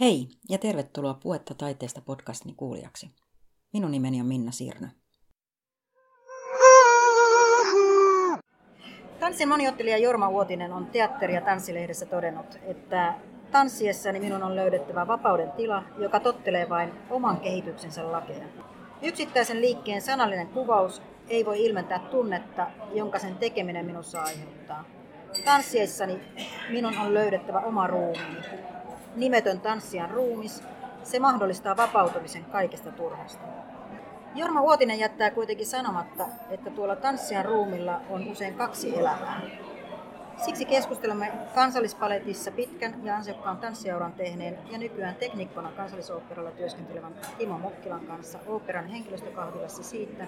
Hei ja tervetuloa Puetta taiteesta podcastini kuulijaksi. Minun nimeni on Minna Sirnö. Tanssin moniottelija Jorma Uotinen on teatteri- ja tanssilehdessä todennut, että tanssiessani minun on löydettävä vapauden tila, joka tottelee vain oman kehityksensä lakeja. Yksittäisen liikkeen sanallinen kuvaus ei voi ilmentää tunnetta, jonka sen tekeminen minussa aiheuttaa. Tanssiessani minun on löydettävä oma ruumiini, nimetön tanssijan ruumis, se mahdollistaa vapautumisen kaikesta turhasta. Jorma Uotinen jättää kuitenkin sanomatta, että tuolla tanssijan ruumilla on usein kaksi elämää. Siksi keskustelemme kansallispaletissa pitkän ja ansiokkaan tanssiauran tehneen ja nykyään teknikkona kansallisoopperalla työskentelevän Timo Mokkilan kanssa oopperan henkilöstökahvilassa siitä,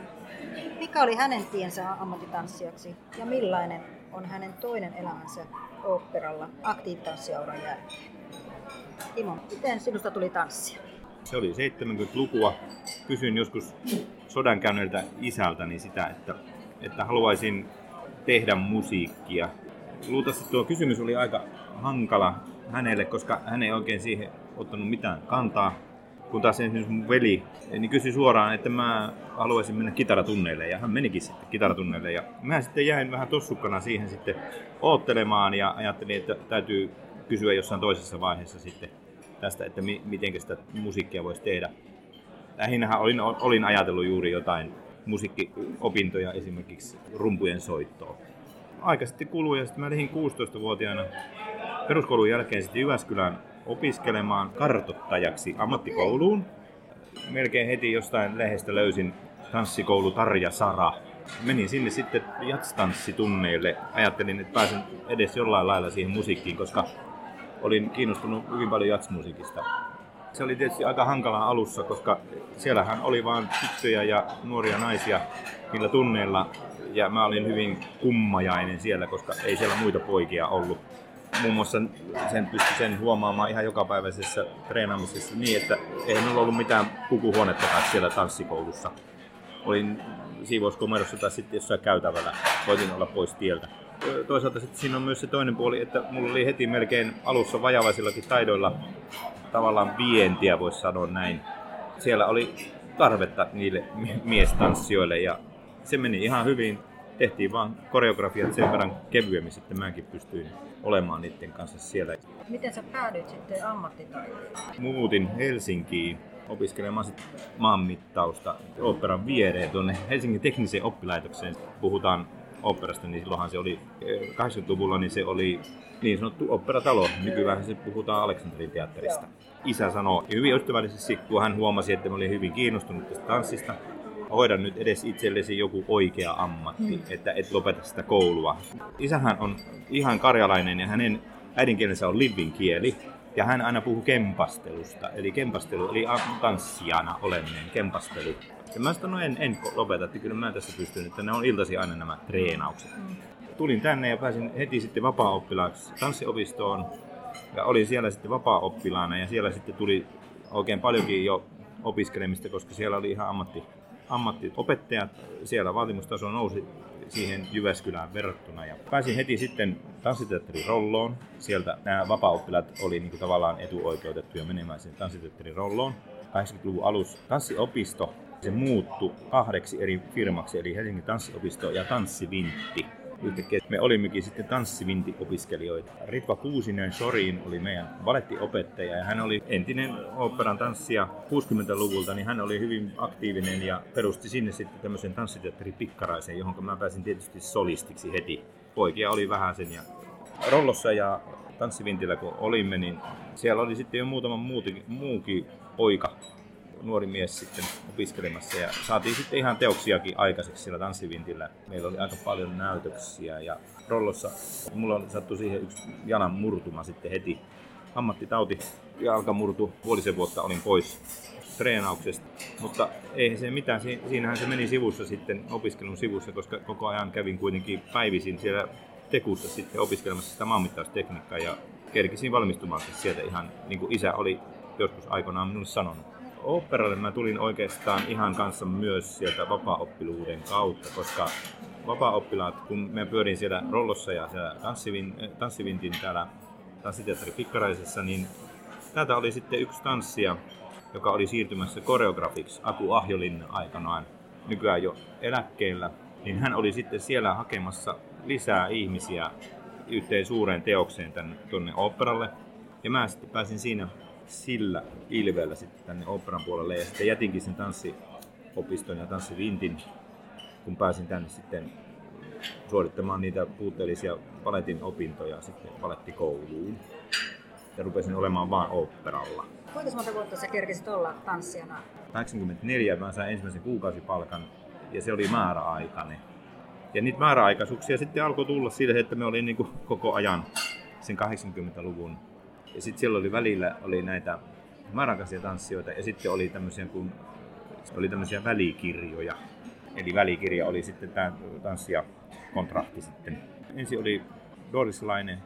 mikä oli hänen tiensä ammattitanssijaksi ja millainen on hänen toinen elämänsä oopperalla aktiivitanssiauran jälkeen. Timo, miten sinusta tuli tanssia? Se oli 70-lukua. Kysyin joskus sodan käyneeltä isältäni sitä, että, että haluaisin tehdä musiikkia. Luultavasti tuo kysymys oli aika hankala hänelle, koska hän ei oikein siihen ottanut mitään kantaa. Kun taas esimerkiksi mun veli niin kysyi suoraan, että mä haluaisin mennä kitaratunneille ja hän menikin sitten kitaratunneille. Ja mä sitten jäin vähän tossukkana siihen sitten oottelemaan ja ajattelin, että täytyy kysyä jossain toisessa vaiheessa sitten tästä, että mi- miten sitä musiikkia voisi tehdä. Lähinnähän olin, olin ajatellut juuri jotain musiikkiopintoja, esimerkiksi rumpujen soittoa. Aika sitten kului ja sitten mä lähdin 16-vuotiaana peruskoulun jälkeen sitten Jyväskylään opiskelemaan kartottajaksi ammattikouluun. Melkein heti jostain lehdestä löysin tanssikoulu Tarja Sara. Menin sinne sitten jatstanssitunneille. Ajattelin, että pääsen edes jollain lailla siihen musiikkiin, koska olin kiinnostunut hyvin paljon jatsmusiikista. Se oli tietysti aika hankalaa alussa, koska siellähän oli vain tyttöjä ja nuoria naisia niillä tunneilla. Ja mä olin hyvin kummajainen siellä, koska ei siellä muita poikia ollut. Muun muassa sen pystyi sen huomaamaan ihan jokapäiväisessä treenaamisessa niin, että ei minulla ollut mitään pukuhuonetta siellä tanssikoulussa. Olin siivouskomerossa tai sitten jossain käytävällä. Voitin olla pois tieltä toisaalta sitten siinä on myös se toinen puoli, että mulla oli heti melkein alussa vajavaisillakin taidoilla tavallaan vientiä, voisi sanoa näin. Siellä oli tarvetta niille miestanssijoille ja se meni ihan hyvin. Tehtiin vaan koreografiat sen verran kevyemmin, että mäkin pystyin olemaan niiden kanssa siellä. Miten sä päädyit sitten ammattitaitoon? Muutin Helsinkiin opiskelemaan sit maanmittausta operan viereen tuonne Helsingin tekniseen oppilaitokseen. Puhutaan operasta, niin silloinhan se oli 80-luvulla niin se oli niin sanottu operatalo. Nykyään se puhutaan Aleksanterin teatterista. Isä sanoi hyvin ystävällisesti, kun hän huomasi, että mä olin hyvin kiinnostunut tästä tanssista, hoida nyt edes itsellesi joku oikea ammatti, mm. että et lopeta sitä koulua. Isähän on ihan karjalainen ja hänen äidinkielensä on livin kieli. Ja hän aina puhuu kempastelusta, eli kempastelu, eli tanssijana oleminen, kempastelu. Ja mä sanoin, no en, en lopeta, että kyllä mä tässä pystyn, että ne on iltasi aina nämä treenaukset. Mm. Tulin tänne ja pääsin heti sitten vapaa-oppilaaksi tanssiopistoon. Ja olin siellä sitten vapaa-oppilaana ja siellä sitten tuli oikein paljonkin jo opiskelemista, koska siellä oli ihan ammatti, ammattiopettajat. Siellä vaatimustaso nousi siihen Jyväskylään verrattuna. Ja pääsin heti sitten tanssiteatterin rolloon. Sieltä nämä vapaa-oppilaat oli niin tavallaan etuoikeutettuja menemään sinne tanssiteatterin rolloon. 80-luvun alussa tanssiopisto se muuttui kahdeksi eri firmaksi, eli Helsingin tanssiopisto ja Tanssivintti. Yhtäkkiä me olimmekin sitten tanssivinti-opiskelijoita. Ritva Kuusinen Sorin oli meidän balettiopettaja ja hän oli entinen operan tanssija 60-luvulta, niin hän oli hyvin aktiivinen ja perusti sinne sitten tämmöisen tanssiteatteri Pikkaraisen, johon mä pääsin tietysti solistiksi heti. Poikia oli vähän sen ja Rollossa ja tanssivintillä kun olimme, niin siellä oli sitten jo muutama muukin poika nuori mies sitten opiskelemassa ja saatiin sitten ihan teoksiakin aikaiseksi siellä tanssivintillä. Meillä oli aika paljon näytöksiä ja Rollossa mulla sattui siihen yksi janan murtuma sitten heti. Ammattitauti jalka murtu, puolisen vuotta olin pois treenauksesta, mutta ei se mitään, siinähän se meni sivussa sitten, opiskelun sivussa, koska koko ajan kävin kuitenkin päivisin siellä Tekussa sitten opiskelemassa sitä maanmittaustekniikkaa ja kerkisin valmistumaan sieltä ihan niin kuin isä oli joskus aikoinaan minulle sanonut operalle mä tulin oikeastaan ihan kanssa myös sieltä vapaa-oppiluuden kautta, koska vapaa-oppilaat, kun mä pyörin siellä Rollossa ja siellä tanssivin, tanssivintin täällä tanssiteatteri Pikkaraisessa, niin täältä oli sitten yksi tanssija, joka oli siirtymässä koreografiksi Aku Ahjolin aikanaan, nykyään jo eläkkeellä. Niin hän oli sitten siellä hakemassa lisää ihmisiä yhteen suureen teokseen tänne, tuonne operalle. Ja mä sitten pääsin siinä sillä ilveellä sitten tänne operan puolelle ja sitten jätinkin sen tanssiopiston ja tanssivintin, kun pääsin tänne sitten suorittamaan niitä puutteellisia paletin opintoja sitten palettikouluun. Ja rupesin olemaan vaan operalla. Kuinka monta vuotta sä kerkisit olla tanssijana? 84 mä sain ensimmäisen kuukausipalkan ja se oli määräaikainen. Ja niitä määräaikaisuuksia sitten alkoi tulla sille, että me oli niin koko ajan sen 80-luvun. Ja sitten siellä oli välillä oli näitä määräaikaisia tanssijoita ja sitten oli tämmöisiä, kun, oli tämmöisiä välikirjoja. Eli välikirja oli sitten tämä tanssija kontrakti sitten. Ensin oli Doris Laine,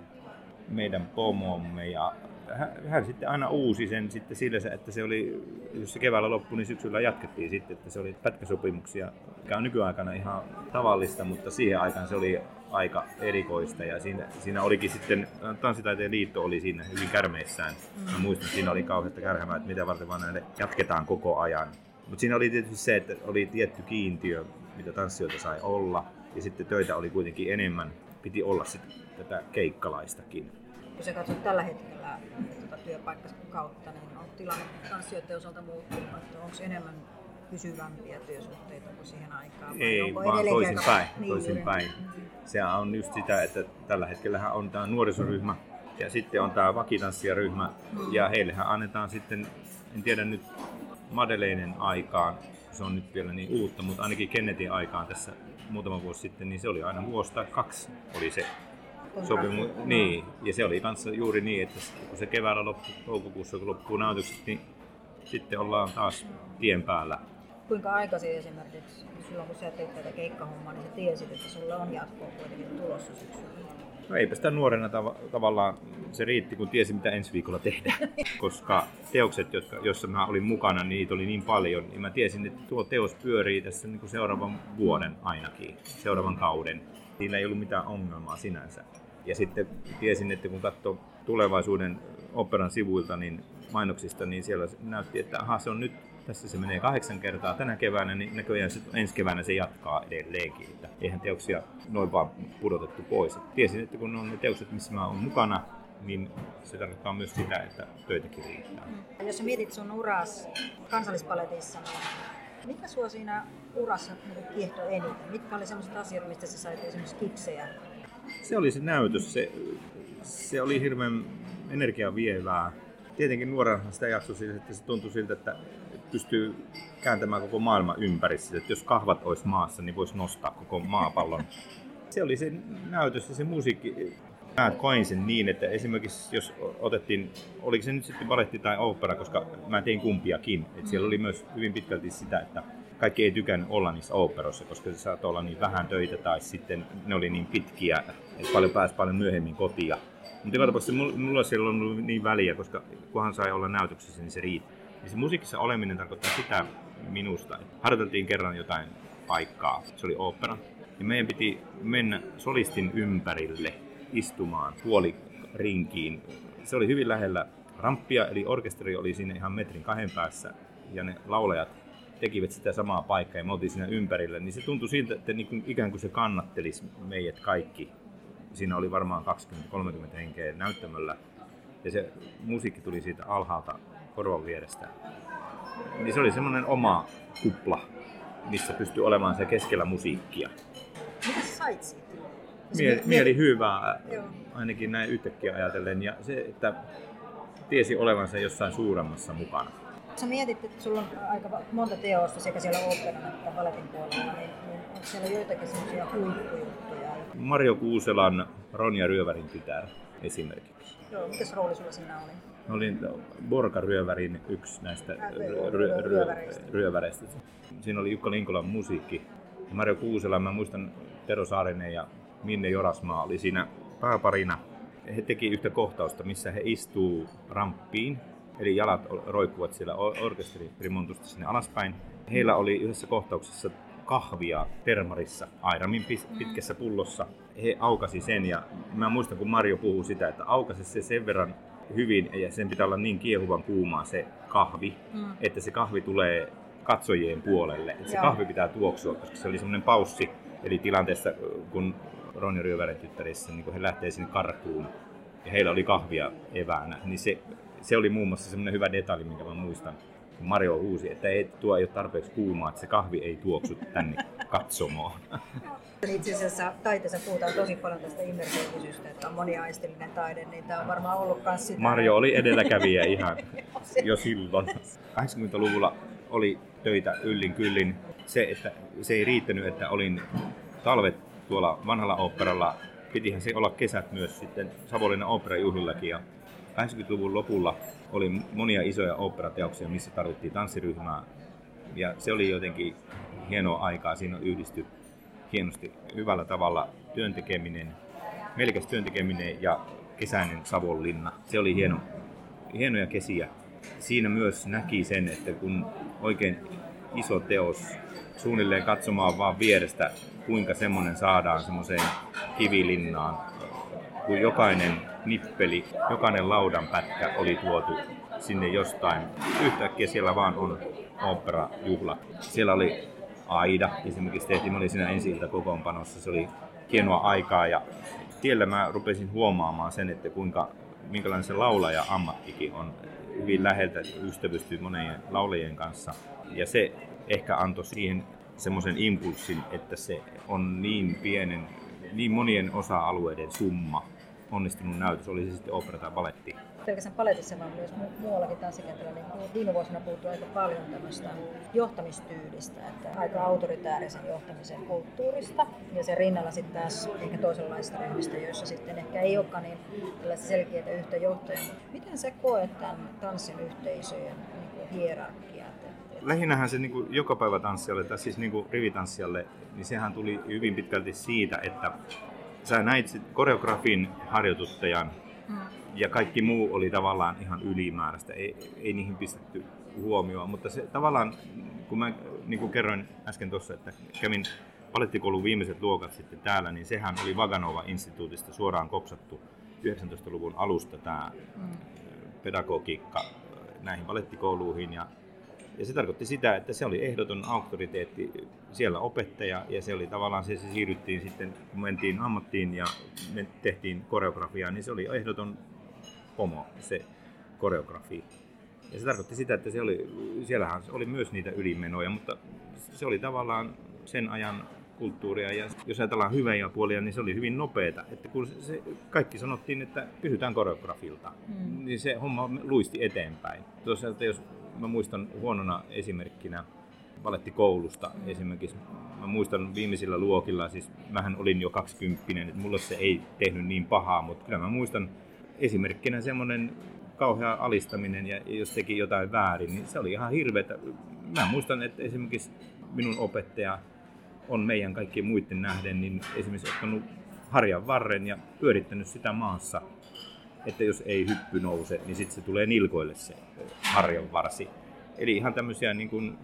meidän pomomme ja hän, hän sitten aina uusi sen sitten sillä, että se oli, jos se keväällä loppui, niin syksyllä jatkettiin sitten, että se oli pätkäsopimuksia, mikä on nykyaikana ihan tavallista, mutta siihen aikaan se oli aika erikoista ja siinä, siinä olikin sitten, Tanssitaiteen liitto oli siinä hyvin kärmeissään. Mä muistan, että siinä oli kauheasta kärhämää, että mitä varten vaan näille jatketaan koko ajan. Mutta siinä oli tietysti se, että oli tietty kiintiö, mitä tanssijoita sai olla ja sitten töitä oli kuitenkin enemmän. Piti olla sitten tätä keikkalaistakin. Kun sä katsot tällä hetkellä tuota työpaikkas kautta, niin on tilanne tanssijoiden osalta muuttunut, että onko enemmän pysyvämpiä työsuhteita kuin siihen aikaan? Ei, onko vaan edelleenkin toisin aika- päin. Niin, toisin juuri. päin. Se on just sitä, että tällä hetkellä on tämä nuorisoryhmä ja sitten on tämä vakitanssijaryhmä ja heillehän annetaan sitten, en tiedä nyt Madeleinen aikaan, se on nyt vielä niin uutta, mutta ainakin Kennethin aikaan tässä muutama vuosi sitten, niin se oli aina vuosi tai kaksi oli se sopimu. Niin, ja se oli kanssa juuri niin, että kun se keväällä loppui, toukokuussa kun loppuu näytökset, niin sitten ollaan taas tien päällä. Kuinka aikaisin esimerkiksi, silloin kun sä teit tätä keikkahommaa, niin sä tiesit, että sulla on jatkoa kuitenkin tulossa syksyllä? No eipä sitä nuorena tav- tavallaan se riitti, kun tiesi mitä ensi viikolla tehdään. Koska teokset, jotka, joissa mä olin mukana, niin niitä oli niin paljon, niin mä tiesin, että tuo teos pyörii tässä niin kuin seuraavan vuoden ainakin, seuraavan kauden. Niillä ei ollut mitään ongelmaa sinänsä. Ja sitten tiesin, että kun katsoo tulevaisuuden operan sivuilta, niin mainoksista, niin siellä näytti, että aha, se on nyt tässä se menee kahdeksan kertaa tänä keväänä, niin näköjään se, ensi keväänä se jatkaa edelleenkin. Että eihän teoksia noin vaan pudotettu pois. Et tiesin, että kun on ne teokset, missä mä olen mukana, niin se tarkoittaa myös sitä, että töitäkin riittää. Jos sä mietit sun uras kansallispaletissa, niin mikä sua siinä urassa niin kiehtoi eniten? Mitkä oli sellaiset asiat, mistä sä sait esimerkiksi kiksejä? Se oli se näytös, se, se oli hirveän energiaa vievää. Tietenkin nuorena sitä jaksoi sillä, että se tuntui siltä, että pystyy kääntämään koko maailman ympäri. Että jos kahvat olisi maassa, niin voisi nostaa koko maapallon. Se oli se näytös ja se musiikki. Mä koin sen niin, että esimerkiksi jos otettiin, oliko se nyt sitten baletti tai opera, koska mä tein kumpiakin. Et siellä oli myös hyvin pitkälti sitä, että kaikki ei tykännyt olla niissä operoissa, koska se saattoi olla niin vähän töitä tai sitten ne oli niin pitkiä, että paljon pääsi paljon myöhemmin kotia. Mutta joka tapauksessa mulla siellä on ollut niin väliä, koska kunhan sai olla näytöksessä, niin se riitti. Ja se musiikissa oleminen tarkoittaa sitä minusta, että harjoiteltiin kerran jotain paikkaa, se oli opera. Ja meidän piti mennä solistin ympärille istumaan puolirinkiin. Se oli hyvin lähellä ramppia, eli orkesteri oli siinä ihan metrin kahden päässä. Ja ne laulajat tekivät sitä samaa paikkaa ja me oltiin siinä ympärillä, niin se tuntui siltä, että niin kuin, ikään kuin se kannattelisi meidät kaikki. Siinä oli varmaan 20-30 henkeä näyttämöllä ja se musiikki tuli siitä alhaalta korvan vierestä. Niin se oli semmoinen oma kupla, missä pystyi olemaan se keskellä musiikkia. Mitä sä sait siitä? Mieli, mieli hyvää, Joo. ainakin näin yhtäkkiä ajatellen. Ja se, että tiesi olevansa jossain suuremmassa mukana. Sä mietit, että sulla on aika monta teosta sekä siellä operan että baletin puolella, niin, niin onko siellä joitakin sellaisia huippujuttuja? Mario Kuuselan Ronja Ryövärin tytär esimerkiksi. Joo, mikäs rooli sulla siinä oli? Mä olin Borka Ryövärin yksi näistä ry- ry- ry- ryöväreistä. Siinä oli Jukka Linkolan musiikki. Ja Mario Kuusela, mä muistan Tero Saarinen ja Minne Jorasmaa oli siinä pääparina. He teki yhtä kohtausta, missä he istuu ramppiin, eli jalat roikkuvat siellä or- orkesterimontusta sinne alaspäin. Heillä oli yhdessä kohtauksessa kahvia termarissa, Airamin pis- pitkässä pullossa. He aukasi sen ja mä muistan, kun Mario puhuu sitä, että aukasi se sen verran hyvin ja sen pitää olla niin kiehuvan kuumaa se kahvi, mm. että se kahvi tulee katsojien puolelle. Että se Joo. kahvi pitää tuoksua, koska se oli semmoinen paussi, eli tilanteessa kun Ronja Ryövären tyttärissä, niin kun he lähtee sinne karkuun ja heillä oli kahvia eväänä, niin se, se oli muun muassa semmoinen hyvä detalji, minkä mä muistan. Mario huusi, että ei, tuo ei ole tarpeeksi kuumaa, että se kahvi ei tuoksu tänne katsomoon. Itse asiassa taiteessa puhutaan tosi paljon tästä immersiivisyystä, että on moniaistillinen taide, niin tämä on varmaan ollut myös sitä. Mario oli edelläkävijä ihan jo silloin. 80-luvulla oli töitä yllin kyllin. Se, että se ei riittänyt, että olin talvet tuolla vanhalla oopperalla. Pitihän se olla kesät myös sitten Savonlinnan oopperajuhlillakin. Ja 80-luvun lopulla oli monia isoja oopperateoksia, missä tarvittiin tanssiryhmää. Ja se oli jotenkin hienoa aikaa. Siinä yhdistyi hienosti hyvällä tavalla työntekeminen, melkein työntekeminen ja kesäinen Savonlinna. Se oli hieno, hienoja kesiä. Siinä myös näki sen, että kun oikein iso teos suunnilleen katsomaan vaan vierestä, kuinka semmoinen saadaan semmoiseen kivilinnaan, kun jokainen nippeli, jokainen laudan pätkä oli tuotu sinne jostain. Yhtäkkiä siellä vaan on opera-juhla. Siellä oli Aida. Esimerkiksi tehtiin, mä olin siinä ensi kokoonpanossa, se oli hienoa aikaa ja tiellä mä rupesin huomaamaan sen, että kuinka, minkälainen se laulaja ammattikin on. Hyvin läheltä ystävystyy monien laulajien kanssa. Ja se ehkä antoi siihen semmoisen impulssin, että se on niin pienen, niin monien osa-alueiden summa onnistunut näytös, oli se sitten opera tai baletti pelkästään paletissa, vaan myös mu- muuallakin tanssikentällä. Niin viime vuosina puhuttu aika paljon tämmöistä johtamistyylistä, että aika autoritäärisen johtamisen kulttuurista. Ja sen rinnalla sitten taas ehkä toisenlaista ryhmistä, joissa sitten ehkä ei olekaan niin selkeää yhtä johtajaa. Miten sä koet tämän tanssin yhteisöjen niin hierarkia? lähinnähän se niin kuin joka päivä tanssijalle, tai siis niin kuin rivitanssijalle, niin sehän tuli hyvin pitkälti siitä, että sä näit koreografin harjoituttajan ja kaikki muu oli tavallaan ihan ylimääräistä, ei, ei niihin pistetty huomioon, mutta se tavallaan, kun mä niin kuin kerroin äsken tuossa, että kävin palettikoulun viimeiset luokat sitten täällä, niin sehän oli Vaganova-instituutista suoraan kopsattu 19-luvun alusta tämä mm. pedagogiikka näihin palettikouluihin ja ja se tarkoitti sitä, että se oli ehdoton auktoriteetti siellä opettaja ja se oli tavallaan se, se siirryttiin sitten, kun mentiin ammattiin ja me tehtiin koreografiaa, niin se oli ehdoton pomo, se koreografi. Ja se tarkoitti sitä, että se oli, siellähän oli myös niitä ylimenoja, mutta se oli tavallaan sen ajan kulttuuria. Ja jos ajatellaan hyviä puolia, niin se oli hyvin nopeeta. Että kun se, kaikki sanottiin, että pysytään koreografilta, mm. niin se homma luisti eteenpäin. Tosiaan, jos mä muistan huonona esimerkkinä balettikoulusta mm. esimerkiksi. Mä muistan viimeisillä luokilla, siis mähän olin jo 20, että mulle se ei tehnyt niin pahaa, mutta kyllä mä muistan esimerkkinä semmoinen kauhea alistaminen ja jos teki jotain väärin, niin se oli ihan hirveätä. Mä muistan, että esimerkiksi minun opettaja on meidän kaikkien muiden nähden, niin esimerkiksi ottanut harjan varren ja pyörittänyt sitä maassa, että jos ei hyppy nouse, niin sitten se tulee nilkoille se harjan varsi. Eli ihan tämmöisiä niin kuin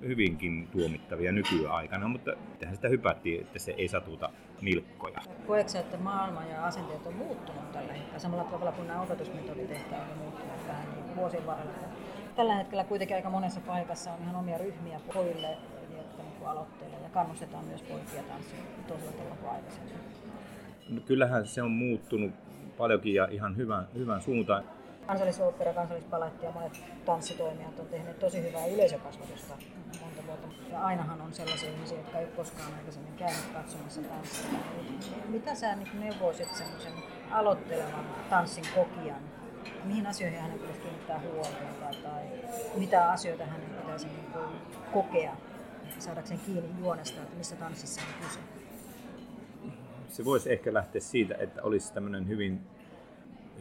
hyvinkin tuomittavia nykyaikana, mutta tähän sitä hypättiin, että se ei satuta nilkkoja. Koetko että maailma ja asenteet on muuttunut tällä hetkellä samalla tavalla kuin nämä opetusmetodit ehkä on muuttunut vähän niin vuosien varrella? Tällä hetkellä kuitenkin aika monessa paikassa on ihan omia ryhmiä pojille, jotka niin aloittelee ja kannustetaan myös poikia tanssimaan toisella tavalla kuin aikaisemmin. No, kyllähän se on muuttunut paljonkin ja ihan hyvän, hyvän suuntaan. Kansallisooppera, kansallispaletti ja monet tanssitoimijat on tehneet tosi hyvää yleisökasvatusta monta vuotta. Ja ainahan on sellaisia ihmisiä, jotka ei koskaan aikaisemmin käynyt katsomassa tanssia. Mitä sä niin neuvoisit semmoisen aloittelevan tanssin kokijan? Mihin asioihin hänen pitäisi kiinnittää huomiota tai mitä asioita hänen pitäisi niin kokea saadakseen kiinni juonesta, että missä tanssissa on kyse? Se voisi ehkä lähteä siitä, että olisi tämmöinen hyvin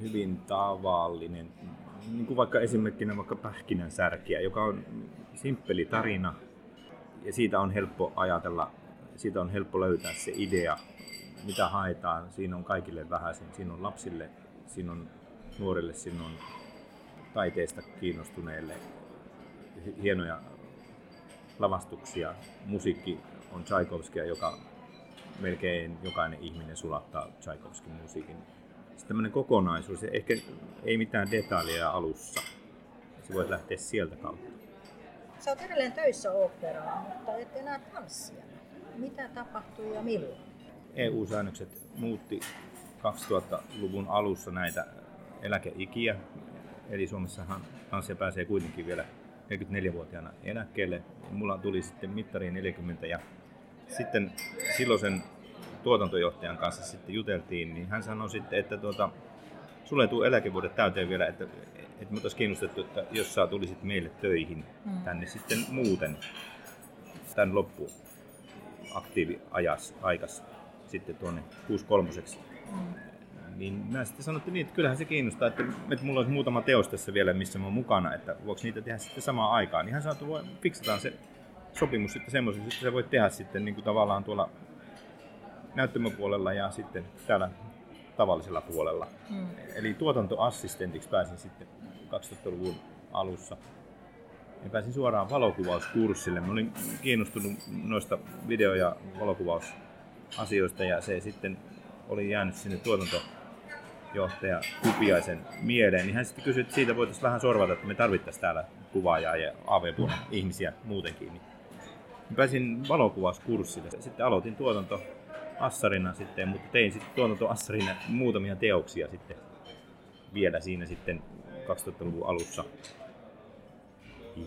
hyvin tavallinen, niin kuin vaikka esimerkkinä vaikka pähkinän särkiä, joka on simppeli tarina ja siitä on helppo ajatella, siitä on helppo löytää se idea, mitä haetaan. Siinä on kaikille vähäisen, siinä on lapsille, siinä on nuorille, siinä on taiteesta kiinnostuneille hienoja lavastuksia. Musiikki on Tchaikovskia, joka melkein jokainen ihminen sulattaa Tchaikovskin musiikin se tämmöinen kokonaisuus, ehkä ei mitään detailia alussa. Se voit lähteä sieltä kautta. Sä oot edelleen töissä oopperaan, mutta et enää tanssia. Mitä tapahtui ja milloin? EU-säännökset muutti 2000-luvun alussa näitä eläkeikiä. Eli Suomessahan tanssia pääsee kuitenkin vielä 44-vuotiaana eläkkeelle. Mulla tuli sitten mittari 40 ja sitten silloisen tuotantojohtajan kanssa sitten juteltiin, niin hän sanoi sitten, että tuota, sulle tuu eläkevuodet täyteen vielä, että, että me oltaisiin kiinnostettu, että jos sä tulisit meille töihin mm. tänne sitten muuten tämän loppu aktiiviajas aikas sitten tuonne 63 mm. Niin mä sitten sanoin, että, niin, että kyllähän se kiinnostaa, että, että mulla olisi muutama teos tässä vielä, missä mä oon mukana, että voiko niitä tehdä sitten samaan aikaan. Niin hän sanoi, että voi, fiksataan se sopimus sitten semmoiseksi, että se voi tehdä sitten niin kuin tavallaan tuolla näyttämöpuolella ja sitten täällä tavallisella puolella. Mm. Eli tuotantoassistentiksi pääsin sitten 2000-luvun alussa. Ja pääsin suoraan valokuvauskurssille. Mä olin kiinnostunut noista video- ja valokuvausasioista ja se sitten oli jäänyt sinne tuotantojohtaja Kupiaisen mieleen, niin hän sitten kysyi, että siitä voitaisiin vähän sorvata, että me tarvittaisiin täällä kuvaajaa ja av ihmisiä muutenkin. Niin pääsin valokuvauskurssille. Sitten aloitin tuotanto assarina sitten, mutta tein sitten tuotanto assarina muutamia teoksia sitten vielä siinä sitten 2000-luvun alussa.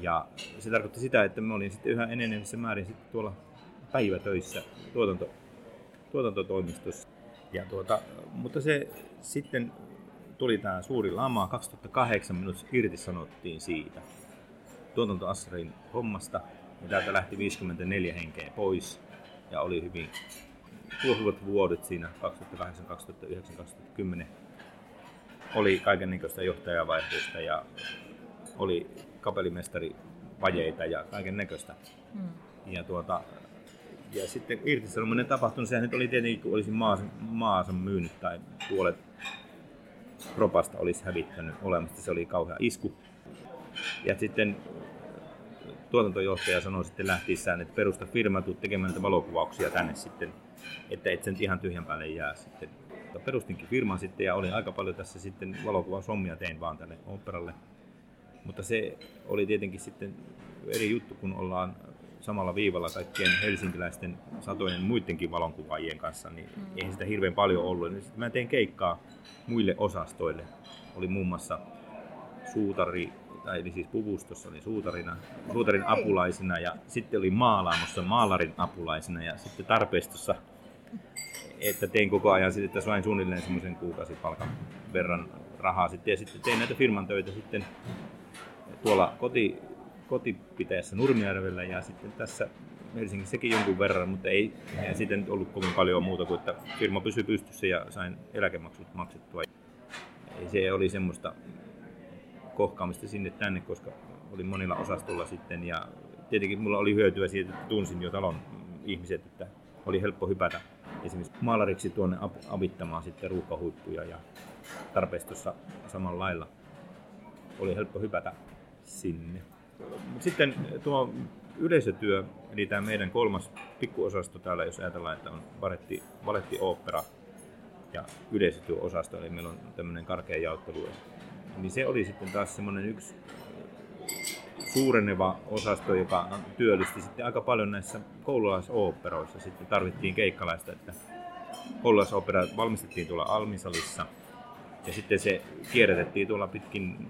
Ja se tarkoitti sitä, että mä olin sitten yhä enenevissä määrin sitten tuolla päivätöissä tuotanto, tuotantotoimistossa. Ja tuota, mutta se sitten tuli tämä suuri lama. 2008 minut irtisanottiin siitä tuotantoassarin hommasta. Ja täältä lähti 54 henkeä pois ja oli hyvin tuohuvat vuodet siinä 2008, 2009, 2010 oli kaikenlaista johtajavaihdosta ja oli kapellimestari vajeita ja kaiken näköistä. Mm. Ja, tuota, ja sitten irtisanominen tapahtunut, sehän nyt oli tietenkin, kun olisin maansa, maansa myynyt tai puolet propasta olisi hävittänyt olemasta, se oli kauhea isku. Ja sitten tuotantojohtaja sanoi sitten lähtiessään, että perusta firma, tuu tekemään näitä valokuvauksia tänne sitten, että et sen ihan tyhjän päälle jää sitten. Perustinkin firman sitten ja olin aika paljon tässä sitten valokuvaushommia tein vaan tänne operalle. Mutta se oli tietenkin sitten eri juttu, kun ollaan samalla viivalla kaikkien helsinkiläisten satojen muidenkin valonkuvaajien kanssa, niin mm. eihän sitä hirveän paljon ollut. Niin sitten mä tein keikkaa muille osastoille. Oli muun muassa suutari, tai eli siis puvustossa oli suutarina, suutarin apulaisena ja sitten oli maalaamossa maalarin apulaisena ja sitten tarpeistossa, että tein koko ajan sitten, että sain suunnilleen semmoisen kuukausipalkan verran rahaa sitten ja sitten tein näitä firman töitä sitten tuolla koti, kotipiteessä Nurmijärvellä ja sitten tässä Helsingissäkin jonkun verran, mutta ei, ei sitten nyt ollut kovin paljon muuta kuin, että firma pysyi pystyssä ja sain eläkemaksut maksettua. Ei se oli semmoista kohkaamista sinne tänne, koska olin monilla osastolla sitten ja tietenkin mulla oli hyötyä siitä, että tunsin jo talon ihmiset, että oli helppo hypätä esimerkiksi maalariksi tuonne avittamaan sitten ruuhkahuippuja ja tarpeistossa samalla lailla oli helppo hypätä sinne. Sitten tuo yleisötyö, eli tämä meidän kolmas pikkuosasto täällä, jos ajatellaan, että on valetti, valetti opera ja yleisötyöosasto, eli meillä on tämmöinen karkea jaottelu niin se oli sitten taas semmoinen yksi suureneva osasto, joka työllisti sitten aika paljon näissä koululaisoopperoissa. Sitten tarvittiin keikkalaista, että koululaisopera valmistettiin tuolla Almisalissa ja sitten se kierrätettiin tuolla pitkin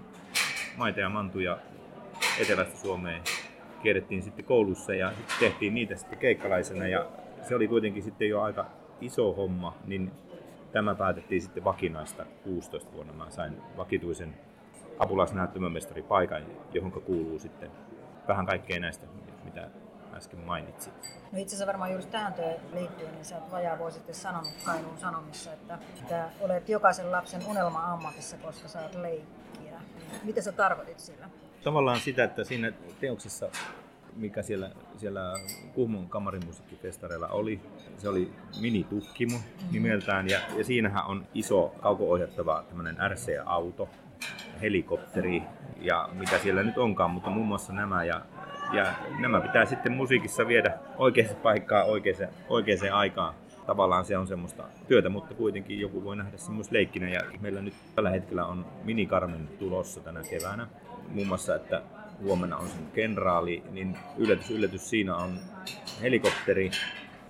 maita ja mantuja etelästä Suomeen. Kierrettiin sitten koulussa ja sitten tehtiin niitä sitten keikkalaisena ja se oli kuitenkin sitten jo aika iso homma, niin tämä päätettiin sitten vakinaista 16 vuonna. Mä sain vakituisen apulaisnäyttämömestaripaikan, johon kuuluu sitten vähän kaikkea näistä, mitä äsken mainitsin. No itse asiassa varmaan juuri tähän työhön liittyen, niin sä oot vajaa vuosi sitten sanonut Kainuun Sanomissa, että, että olet jokaisen lapsen unelma-ammatissa, koska saat leikkiä. Mitä sä tarkoitit sillä? Tavallaan sitä, että siinä teoksessa mikä siellä, siellä Kuhmon kamarimusiikkifestareilla oli. Se oli mini-tukkimo nimeltään ja, ja siinähän on iso kauko-ohjattava RC-auto, helikopteri ja mitä siellä nyt onkaan, mutta muun muassa nämä ja, ja nämä pitää sitten musiikissa viedä oikeaan paikkaan oikeaan, oikeaan aikaan. tavallaan se on semmoista työtä, mutta kuitenkin joku voi nähdä semmoista leikkinä. Ja meillä nyt tällä hetkellä on minikarmen tulossa tänä keväänä. Muun muassa, että huomenna on sen kenraali, niin yllätys, yllätys, siinä on helikopteri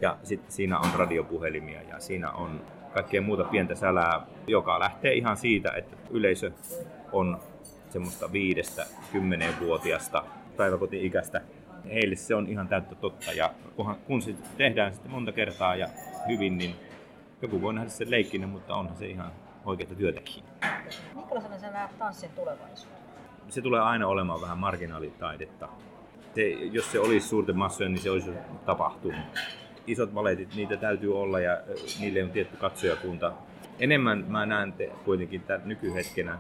ja sitten siinä on radiopuhelimia ja siinä on kaikkea muuta pientä sälää, joka lähtee ihan siitä, että yleisö on semmoista viidestä kymmenenvuotiasta päiväkoti-ikäistä. Heille se on ihan täyttä totta ja kun se tehdään sitten monta kertaa ja hyvin, niin joku voi nähdä sen leikkinä, mutta onhan se ihan oikeita työtäkin. Minkälaisena sä näet tanssin tulevaisuuden? Se tulee aina olemaan vähän marginaalitaidetta. Se, jos se olisi suurten massojen, niin se olisi tapahtunut. Isot valetit, niitä täytyy olla ja niille on tietty katsojakunta. Enemmän mä näen te kuitenkin tämän nykyhetkenä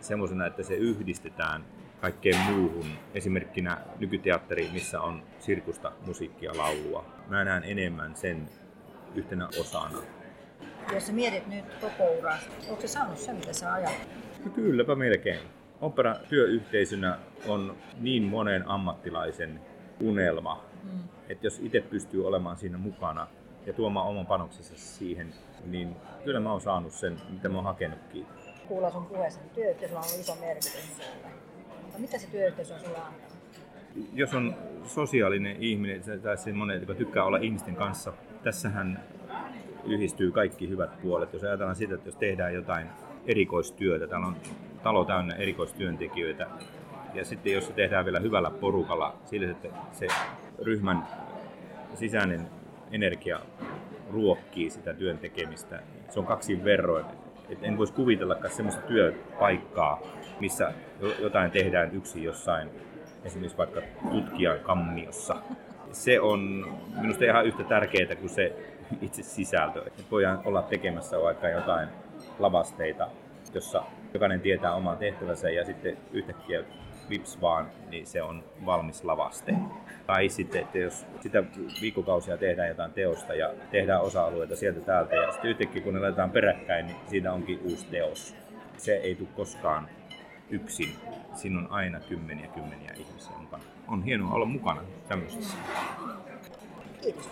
semmoisena, että se yhdistetään kaikkeen muuhun. Esimerkkinä nykyteatteri, missä on sirkusta, musiikkia, laulua. Mä näen enemmän sen yhtenä osana. Jos sä mietit nyt koko uraa, onko se saanut sen, mitä sä ajat? No kylläpä melkein. Opera työyhteisönä on niin monen ammattilaisen unelma, mm. että jos itse pystyy olemaan siinä mukana ja tuomaan oman panoksensa siihen, niin kyllä mä oon saanut sen, mitä mä oon hakenutkin. Kuulla sun puheessa, että työyhteisöllä on ollut iso merkitys Mutta mitä se työyhteisö on sulla antanut? Jos on sosiaalinen ihminen tai semmoinen, joka tykkää olla ihmisten kanssa, tässähän yhdistyy kaikki hyvät puolet. Jos ajatellaan sitä, että jos tehdään jotain erikoistyötä, täällä on talo täynnä erikoistyöntekijöitä, ja sitten jos se tehdään vielä hyvällä porukalla, sillä että se ryhmän sisäinen energia ruokkii sitä työn tekemistä. Se on kaksin verroin. Et en voisi kuvitellakaan sellaista työpaikkaa, missä jotain tehdään yksin jossain, esimerkiksi vaikka tutkijan kammiossa. Se on minusta ihan yhtä tärkeää kuin se itse sisältö. Että voidaan olla tekemässä vaikka jotain lavasteita, jossa jokainen tietää oman tehtävänsä ja sitten yhtäkkiä vips vaan, niin se on valmis lavaste. Tai sitten, että jos sitä viikkokausia tehdään jotain teosta ja tehdään osa-alueita sieltä täältä ja sitten yhtäkkiä kun ne laitetaan peräkkäin, niin siinä onkin uusi teos. Se ei tule koskaan yksin. Siinä on aina kymmeniä kymmeniä ihmisiä mukana. On hienoa olla mukana tämmöisessä. Kiitos.